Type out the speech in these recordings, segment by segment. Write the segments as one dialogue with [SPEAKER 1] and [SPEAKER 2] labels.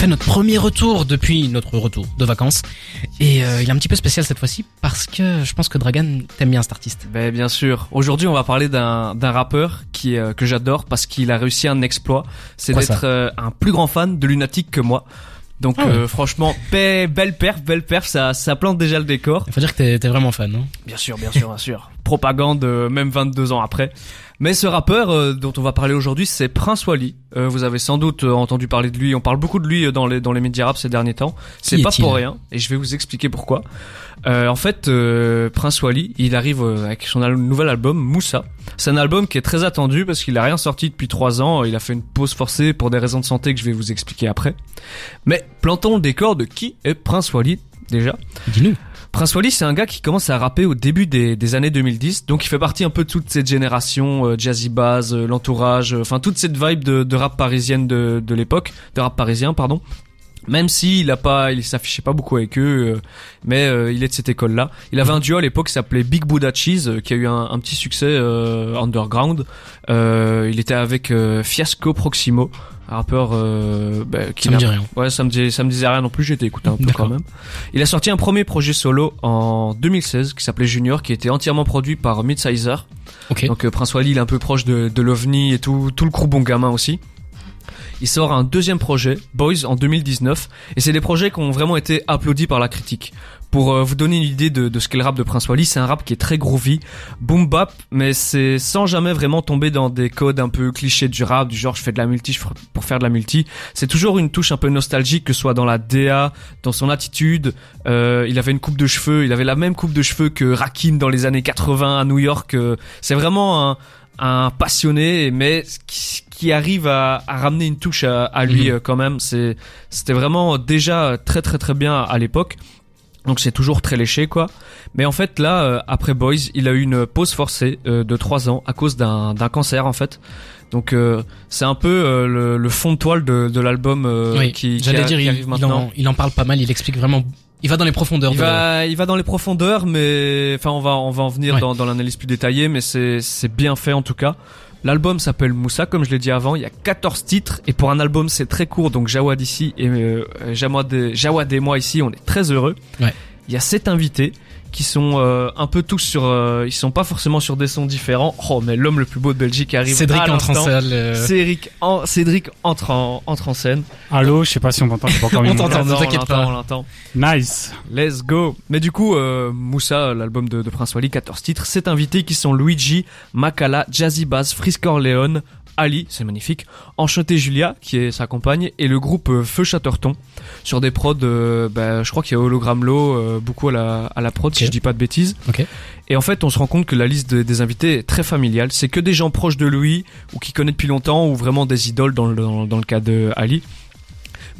[SPEAKER 1] fait notre premier retour depuis notre retour de vacances. Et euh, il est un petit peu spécial cette fois-ci parce que je pense que Dragan t'aime bien cet artiste.
[SPEAKER 2] Ben, bien sûr. Aujourd'hui, on va parler d'un rappeur qui euh, que j'adore parce qu'il a réussi un exploit, c'est d'être euh, un plus grand fan de Lunatic que moi. Donc
[SPEAKER 1] Ah
[SPEAKER 2] euh, franchement, be- belle perf, belle perf, ça ça plante déjà le décor.
[SPEAKER 1] Il faut dire que t'es vraiment fan, hein
[SPEAKER 2] Bien sûr, bien sûr, bien sûr. Propagande, euh, même 22 ans après. Mais ce rappeur euh, dont on va parler aujourd'hui, c'est Prince Wally. Euh, vous avez sans doute euh, entendu parler de lui. On parle beaucoup de lui euh, dans les dans les médias rap ces derniers temps. C'est pas pour rien, et je vais vous expliquer pourquoi. Euh, en fait, euh, Prince Wally, il arrive avec son al- nouvel album Moussa. C'est un album qui est très attendu parce qu'il a rien sorti depuis trois ans. Il a fait une pause forcée pour des raisons de santé que je vais vous expliquer après. Mais plantons le décor de qui est Prince Wally déjà.
[SPEAKER 1] Dis-nous.
[SPEAKER 2] Prince Wally, c'est un gars qui commence à rapper au début des, années 2010, donc il fait partie un peu de toute cette génération euh, jazzy bass, euh, l'entourage, euh, enfin toute cette vibe de, rap parisienne de l'époque, de rap parisien pardon. Même si il a pas, il s'affichait pas beaucoup avec eux, euh, mais euh, il est de cette école-là. Il avait un duo à l'époque qui s'appelait Big Buddha Cheese, euh, qui a eu un, un petit succès euh, underground. Euh, il était avec euh, Fiasco Proximo, un rappeur euh, bah, qui
[SPEAKER 1] Ça me dit rien.
[SPEAKER 2] Ouais, ça me, dis- ça me disait rien non plus, j'ai été écouté un peu quand même. Il a sorti un premier projet solo en 2016 qui s'appelait Junior, qui était entièrement produit par Midsizer.
[SPEAKER 1] Ok.
[SPEAKER 2] Donc Prince Wally, il est un peu proche de, de l'OVNI et tout, tout le crew bon gamin aussi. Il sort un deuxième projet, Boys, en 2019, et c'est des projets qui ont vraiment été applaudis par la critique. Pour euh, vous donner une idée de, ce qu'est le rap de Prince Wally, c'est un rap qui est très groovy, boom bap, mais c'est sans jamais vraiment tomber dans des codes un peu clichés du rap, du genre je fais de la multi pour faire de la multi. C'est toujours une touche un peu nostalgique, que ce soit dans la DA, dans son attitude. Euh, il avait une coupe de cheveux, il avait la même coupe de cheveux que Rakim dans les années 80 à New York. euh, c'est vraiment un, un passionné, mais qui, qui arrive à, à ramener une touche à, à lui
[SPEAKER 1] Mhm.
[SPEAKER 2] euh, quand même. C'est, c'était vraiment déjà très très très bien à l'époque. Donc c'est toujours très léché quoi. Mais en fait là, euh, après Boys, il a eu une pause forcée euh, de trois ans à cause d'un, d'un cancer en fait. Donc euh, c'est un peu euh, le, le fond de toile de, de l'album euh,
[SPEAKER 1] oui.
[SPEAKER 2] qui, qui a-
[SPEAKER 1] dire,
[SPEAKER 2] qui
[SPEAKER 1] il,
[SPEAKER 2] arrive
[SPEAKER 1] il
[SPEAKER 2] maintenant.
[SPEAKER 1] en, il en parle pas mal. Il explique vraiment. Il va dans les profondeurs.
[SPEAKER 2] Il
[SPEAKER 1] de-
[SPEAKER 2] va, il va dans les profondeurs, mais enfin on va on va en venir
[SPEAKER 1] Ouais.
[SPEAKER 2] dans, dans l'analyse plus détaillée, mais c'est c'est bien fait en tout cas. L'album s'appelle Moussa, comme je l'ai dit avant. Il y a 14 titres et pour un album c'est très court. Donc Jawad ici et euh, Jawad, et- Jawad et moi ici, on est très heureux.
[SPEAKER 1] Ouais.
[SPEAKER 2] Il y a sept invités qui sont euh, un peu tous sur, euh, ils sont pas forcément sur des sons différents. Oh mais l'homme le plus beau de Belgique arrive.
[SPEAKER 1] Cédric
[SPEAKER 2] à
[SPEAKER 1] entre en salle. euh,
[SPEAKER 2] Cédric, en, Cédric entre en, entre en scène.
[SPEAKER 3] Allô, je sais pas si on m'entend, j'ai pas encore mis
[SPEAKER 1] On t'entend. t'inquiète
[SPEAKER 2] l'entend,
[SPEAKER 1] pas.
[SPEAKER 2] on l'entend.
[SPEAKER 3] Nice.
[SPEAKER 2] Let's go. Mais du coup, euh, Moussa, l'album de, de Prince Wally, 14 titres, c'est invités qui sont Luigi, Makala, Jazzy Bass, Frisk Orleans, Ali, c'est magnifique, Enchanté Julia, qui est sa compagne, et le groupe euh, Feu Chatterton, sur des prods, euh, bah, je crois qu'il y a Hologram Low, euh, beaucoup à la, à la prod, si je dis pas de bêtises. Et en fait, on se rend compte que la liste de- des invités est très familiale. C'est que des gens proches de lui, ou qui connaît depuis longtemps, ou vraiment des idoles dans le, dans, dans le cas de Ali.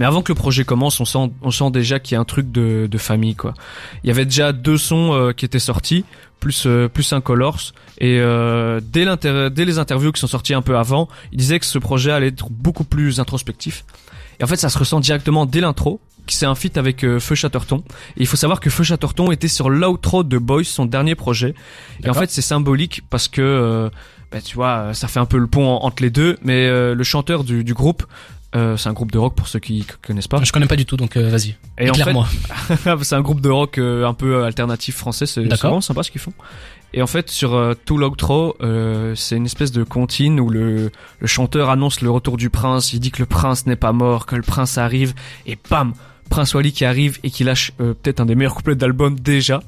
[SPEAKER 2] Mais avant que le projet commence, on sent, on sent déjà qu'il y a un truc de, de famille, quoi. Il y avait déjà deux sons euh, qui étaient sortis, plus euh, plus un Colors, et euh, dès, l'inter- dès les interviews qui sont sorties un peu avant, il disait que ce projet allait être beaucoup plus introspectif. Et en fait, ça se ressent directement dès l'intro, qui c'est un feat avec euh, Feu Chatterton. Et il faut savoir que Feu Chatterton était sur l'outro de Boys, son dernier projet. Et en fait, c'est symbolique parce que, euh, bah, tu vois, ça fait un peu le pont en- entre les deux. Mais euh, le chanteur du, du groupe, euh, c'est un groupe de rock pour ceux qui connaissent pas.
[SPEAKER 1] Je connais pas du tout, donc euh, vas-y.
[SPEAKER 2] Et en fait,
[SPEAKER 1] Éclaire-moi.
[SPEAKER 2] c'est un groupe de rock euh, un peu alternatif français, c'est vraiment sympa ce qu'ils font. Et en fait, sur euh, tout l'outro, euh, c'est une espèce de comptine où le, le chanteur annonce le retour du prince, il dit que le prince n'est pas mort, que le prince arrive, et bam Prince Wally qui arrive et qui lâche euh, peut-être un des meilleurs couplets d'album déjà.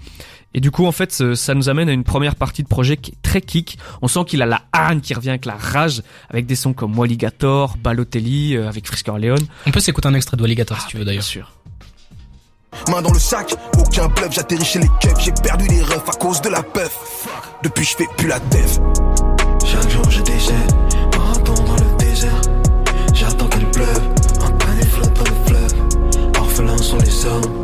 [SPEAKER 2] Et du coup, en fait, ça nous amène à une première partie de projet qui est très kick. On sent qu'il a la hargne qui revient avec la rage, avec des sons comme Walligator, Balotelli, euh, avec Frisk Orleans.
[SPEAKER 1] On peut s'écouter un extrait de Walligator si tu veux
[SPEAKER 2] Bien
[SPEAKER 1] d'ailleurs.
[SPEAKER 2] sûr.
[SPEAKER 4] Main dans le sac, aucun bluff, j'atterris chez les keufs, j'ai perdu les refs à cause de la puff. Depuis je fais plus la dev.
[SPEAKER 5] Chaque jour je décède, marathon dans le désert. J'attends qu'elle pleuve, un panier flotte dans le fleuve. Orphelins sont les hommes,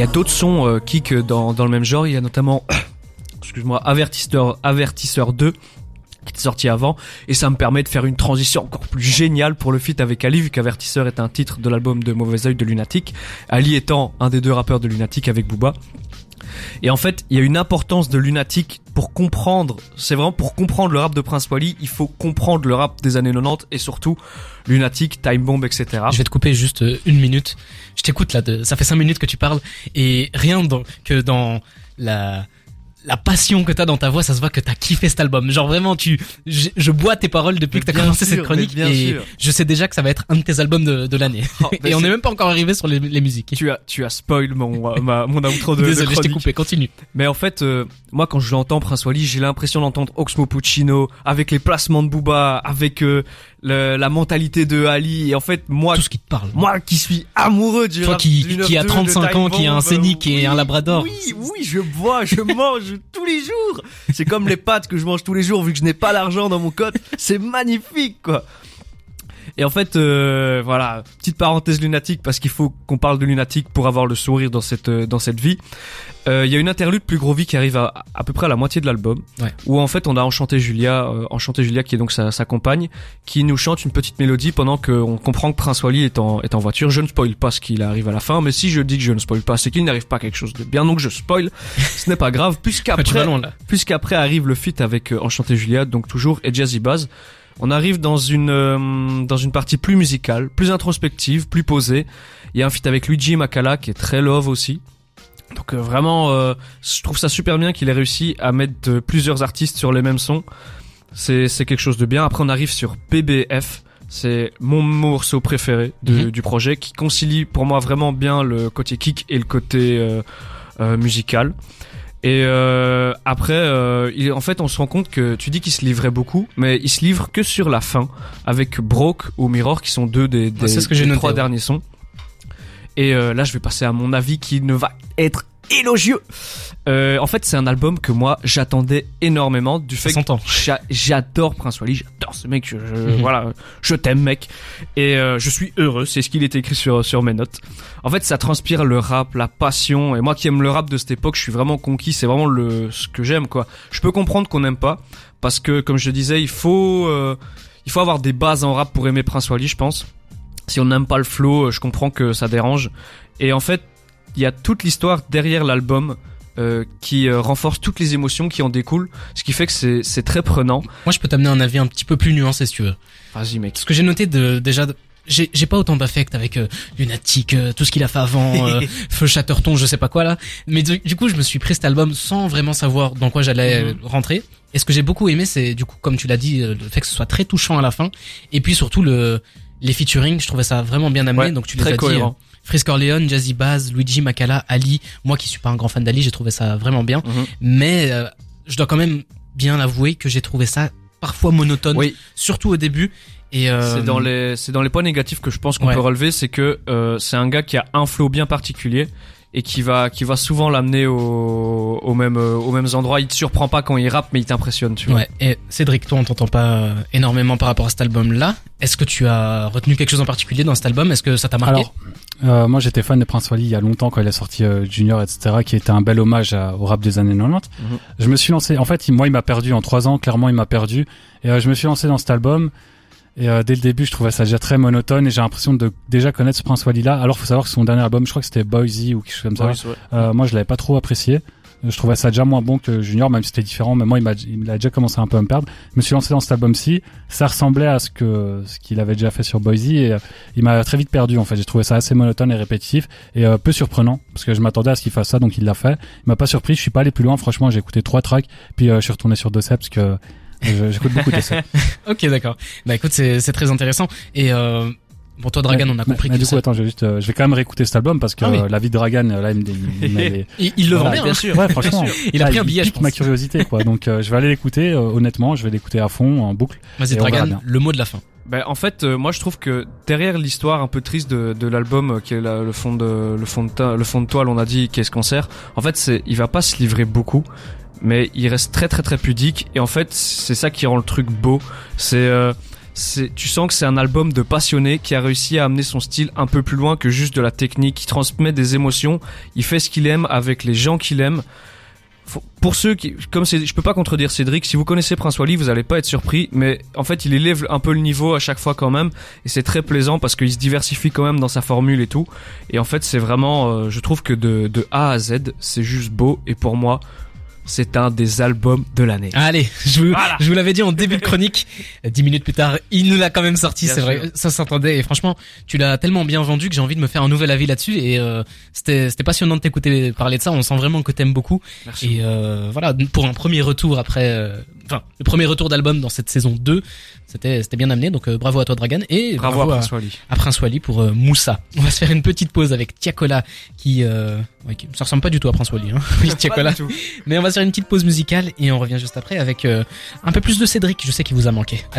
[SPEAKER 2] y a d'autres sons euh, kick dans, dans le même genre. Il y a notamment, Avertisseur, Avertisseur 2, qui est était sorti avant et ça me permet de faire une transition encore plus géniale pour le feat avec Ali vu qu'Avertisseur est un titre de l'album de Mauvais Oeil de Lunatic. Ali étant un des deux rappeurs de Lunatic avec Booba. Et en fait, il y a une importance de Lunatic pour comprendre, c'est vraiment pour comprendre le rap de Prince Wally, il faut comprendre le rap des années 90 et surtout Lunatic, Time Bomb, etc.
[SPEAKER 1] Je vais te couper juste euh, une minute. Je t'écoute là, de- ça fait cinq minutes que tu parles et rien que dans la la passion que t'as dans ta voix, ça se voit que t'as kiffé cet album. Genre vraiment, tu, je, je bois tes paroles depuis
[SPEAKER 2] Mais
[SPEAKER 1] que t'as commencé
[SPEAKER 2] sûr,
[SPEAKER 1] cette chronique et
[SPEAKER 2] sûr.
[SPEAKER 1] je sais déjà que ça va être un de tes albums de, de l'année.
[SPEAKER 2] Oh,
[SPEAKER 1] et on n'est même pas encore arrivé sur les, les musiques.
[SPEAKER 2] Tu as, tu as spoil mon, ma, mon outro de, de
[SPEAKER 1] Désolé, je t'ai coupé. Continue.
[SPEAKER 2] Mais en fait, euh, moi quand je l'entends Prince Wally, j'ai l'impression d'entendre Oxmo Puccino avec les placements de Booba, avec euh, le- la mentalité de Ali. Et en fait, moi,
[SPEAKER 1] Tout ce qui te parle.
[SPEAKER 2] moi qui suis amoureux du
[SPEAKER 1] Toi qui,
[SPEAKER 2] du
[SPEAKER 1] qui a
[SPEAKER 2] 9-2,
[SPEAKER 1] 35
[SPEAKER 2] de Time
[SPEAKER 1] ans, qui a un
[SPEAKER 2] Bomb,
[SPEAKER 1] scénic et
[SPEAKER 2] oui,
[SPEAKER 1] un labrador.
[SPEAKER 2] Oui, oui, je bois, je mange tous les jours. C'est comme les pâtes que je mange tous les jours vu que je n'ai pas l'argent dans mon code. C'est magnifique, quoi. Et en fait, euh, voilà, petite parenthèse lunatique parce qu'il faut qu'on parle de lunatique pour avoir le sourire dans cette euh, dans cette vie. Euh, Il y a une interlude plus gros vie qui arrive à à peu près à la moitié de l'album,
[SPEAKER 1] Ouais.
[SPEAKER 2] où en fait on a Enchanté Julia, euh, Enchanté Julia qui est donc sa, sa compagne, qui nous chante une petite mélodie pendant qu'on comprend que Prince Wally est en est en voiture. Je ne spoil pas ce qu'il arrive à la fin, mais si je dis que je ne spoil pas, c'est qu'il n'arrive pas quelque chose de bien, donc je spoil. Ce n'est pas grave, puisqu'après puisqu'après arrive le feat avec euh, Enchanté Julia, donc toujours et Jazzy Baz. On arrive dans une euh, dans une partie plus musicale, plus introspective, plus posée. Il y a un feat avec Luigi Makala qui est très love aussi. Donc euh, vraiment, euh, je trouve ça super bien qu'il ait réussi à mettre plusieurs artistes sur les mêmes sons. C'est c'est quelque chose de bien. Après on arrive sur PBF. C'est mon morceau préféré de-
[SPEAKER 1] Mhm.
[SPEAKER 2] du projet qui concilie pour moi vraiment bien le côté kick et le côté musical. Et euh, après, euh, il, en fait, on se rend compte que tu dis qu'il se livrait beaucoup, mais il se livre que sur la fin avec Broke ou Mirror, qui sont deux des, des,
[SPEAKER 1] Ouais, c'est ce que j'ai
[SPEAKER 2] des
[SPEAKER 1] noté,
[SPEAKER 2] trois
[SPEAKER 1] ouais.
[SPEAKER 2] derniers sons. Et euh, là, je vais passer à mon avis qui ne va être élogieux. Euh, en fait, c'est un album que moi j'attendais énormément du fait que j'adore Prince Wally, j'adore ce mec, je, je- voilà, je t'aime mec, et euh, je suis heureux, c'est ce qu'il est écrit sur sur mes notes. En fait, ça transpire le rap, la passion, et moi qui aime le rap de cette époque, je suis vraiment conquis, c'est vraiment le ce que j'aime quoi. Je peux comprendre qu'on n'aime pas, parce que comme je le disais, il faut euh, il faut avoir des bases en rap pour aimer Prince Wally, je pense. Si on n'aime pas le flow, euh, je comprends que ça dérange. Et en fait, il y a toute l'histoire derrière l'album euh, qui euh, renforce toutes les émotions qui en découlent, ce qui fait que c'est c'est très prenant.
[SPEAKER 1] Moi, je peux t'amener un avis un petit peu plus nuancé si tu veux.
[SPEAKER 2] Vas-y mec.
[SPEAKER 1] Ce que j'ai noté de déjà, j'ai j'ai pas autant d'affect avec euh, Lunatic, euh, tout ce qu'il a fait avant, euh, Feu Chatterton, je sais pas quoi là. Mais du, du coup, je me suis pris cet album sans vraiment savoir dans quoi j'allais
[SPEAKER 2] Mhm.
[SPEAKER 1] euh, rentrer. Et ce que j'ai beaucoup aimé, c'est du coup, comme tu l'as dit, le fait que ce soit très touchant à la fin. Et puis surtout le les featuring, je trouvais ça vraiment bien amené.
[SPEAKER 2] Ouais,
[SPEAKER 1] donc tu les
[SPEAKER 2] très
[SPEAKER 1] as
[SPEAKER 2] cohérent.
[SPEAKER 1] dit. euh, Frisk Orleans, Jazzy Baz, Luigi Makala, Ali. Moi qui suis pas un grand fan d'Ali, j'ai trouvé ça vraiment bien.
[SPEAKER 2] Mhm.
[SPEAKER 1] Mais euh, je dois quand même bien l'avouer que j'ai trouvé ça parfois monotone,
[SPEAKER 2] Oui,
[SPEAKER 1] surtout au début. Et euh,
[SPEAKER 2] c'est dans les c'est dans les points négatifs que je pense qu'on
[SPEAKER 1] Ouais.
[SPEAKER 2] peut relever, c'est que euh, c'est un gars qui a un flow bien particulier et qui va qui va souvent l'amener au au même euh, aux mêmes endroits. Il te surprend pas quand il rappe, mais il t'impressionne, tu vois.
[SPEAKER 1] Ouais. Et Cédric, toi, on t'entend pas euh, énormément par rapport à cet album-là. Est-ce que tu as retenu quelque chose en particulier dans cet album? Est-ce que ça t'a marqué?
[SPEAKER 3] Alors, euh, moi j'étais fan de Prince Wally il y a longtemps quand il a sorti euh, Junior, etc., qui était un bel hommage à- au rap des années 90.
[SPEAKER 2] Mhm.
[SPEAKER 3] Je me suis lancé, en fait, il- moi il m'a perdu en trois ans, clairement il m'a perdu. Et euh, je me suis lancé dans cet album. Et euh, dès le début, je trouvais ça déjà très monotone et j'ai l'impression de déjà connaître ce Prince Wally là. Alors, faut savoir que son dernier album, je crois que c'était Boise ou quelque chose comme ça.
[SPEAKER 2] Ouais.
[SPEAKER 3] Euh, moi, je l'avais pas trop apprécié. Je trouvais ça déjà moins bon que Junior, même si c'était différent. Mais moi, il m'a, il a déjà commencé un peu à me perdre. Je me suis lancé dans cet album-ci. Ça ressemblait à ce que ce qu'il avait déjà fait sur Boise et euh, il m'a très vite perdu. En fait, j'ai trouvé ça assez monotone et répétitif et euh, peu surprenant parce que je m'attendais à ce qu'il fasse ça, donc il l'a fait. Il m'a pas surpris. Je suis pas allé plus loin. Franchement, j'ai écouté trois tracks, puis euh, je suis retourné sur deux parce que j'écoute beaucoup de sets.
[SPEAKER 1] Ok, d'accord. Bah écoute, c'est c'est très intéressant. Et euh, bon, toi, Dragan, on a
[SPEAKER 3] Mais-
[SPEAKER 1] compris
[SPEAKER 3] mais
[SPEAKER 1] que
[SPEAKER 3] du coup,
[SPEAKER 1] ça-
[SPEAKER 3] attends, je vais juste, euh, je vais quand même réécouter cet album parce que
[SPEAKER 1] Ah oui.
[SPEAKER 3] euh, la vie de Dragan, euh, là, il me, les-
[SPEAKER 1] il, il le vend
[SPEAKER 3] Voilà,
[SPEAKER 1] bien. hein.
[SPEAKER 2] sûr.
[SPEAKER 3] Ouais, franchement.
[SPEAKER 1] Il a
[SPEAKER 3] Là,
[SPEAKER 1] pris un billet, je pense.
[SPEAKER 3] ma curiosité, quoi. Donc, euh, je vais aller l'écouter. euh, honnêtement, je vais l'écouter à fond, en boucle.
[SPEAKER 1] Vas-y, Dragan,
[SPEAKER 3] bien.
[SPEAKER 1] le mot de la fin.
[SPEAKER 2] Ben, en fait, euh, moi je trouve que derrière l'histoire un peu triste de, de l'album, euh, qui est la- le fond de le fond de ta- le fond de toile, on a dit qu'est-ce concert. En fait, c'est il va pas se livrer beaucoup, mais il reste très très très pudique. Et en fait, c'est ça qui rend le truc beau. C'est euh, tu sens que c'est un album de passionné qui a réussi à amener son style un peu plus loin que juste de la technique. Il transmet des émotions. Il fait ce qu'il aime avec les gens qu'il aime. pour ceux qui, comme je peux pas contredire Cédric, si vous connaissez Prince Wally, vous allez pas être surpris, mais en fait, il élève un peu le niveau à chaque fois quand même, et c'est très plaisant parce qu'il se diversifie quand même dans sa formule et tout. Et en fait, c'est vraiment, euh, je trouve que de, de A à Z, c'est juste beau, et pour moi, c'est un des albums de l'année.
[SPEAKER 1] Allez, je vous, je vous l'avais dit en début de chronique. Dix minutes plus tard, il nous l'a quand même sorti, c'est vrai. Ça s'entendait. Et franchement, tu l'as tellement bien vendu que j'ai envie de me faire un nouvel avis là-dessus. Et euh, c'était, c'était passionnant de t'écouter parler de ça. On sent vraiment que t'aimes beaucoup.
[SPEAKER 2] Merci.
[SPEAKER 1] Et euh, voilà, pour un premier retour après, euh, enfin, le premier retour d'album dans cette saison 2, c'était, c'était bien amené. Donc euh, bravo à toi, Dragan. Et
[SPEAKER 2] Bravo, à Prince Wally.
[SPEAKER 1] à Prince Wally pour euh, Moussa. On va se faire une petite pause avec Tiakola qui, euh, ouais, qui- ça ressemble pas du tout à Prince Wally, hein. Oui, Tiakola. Mais on va se faire une petite pause musicale et on revient juste après avec euh, un peu plus de Cédric. Je sais qu'il vous a manqué. À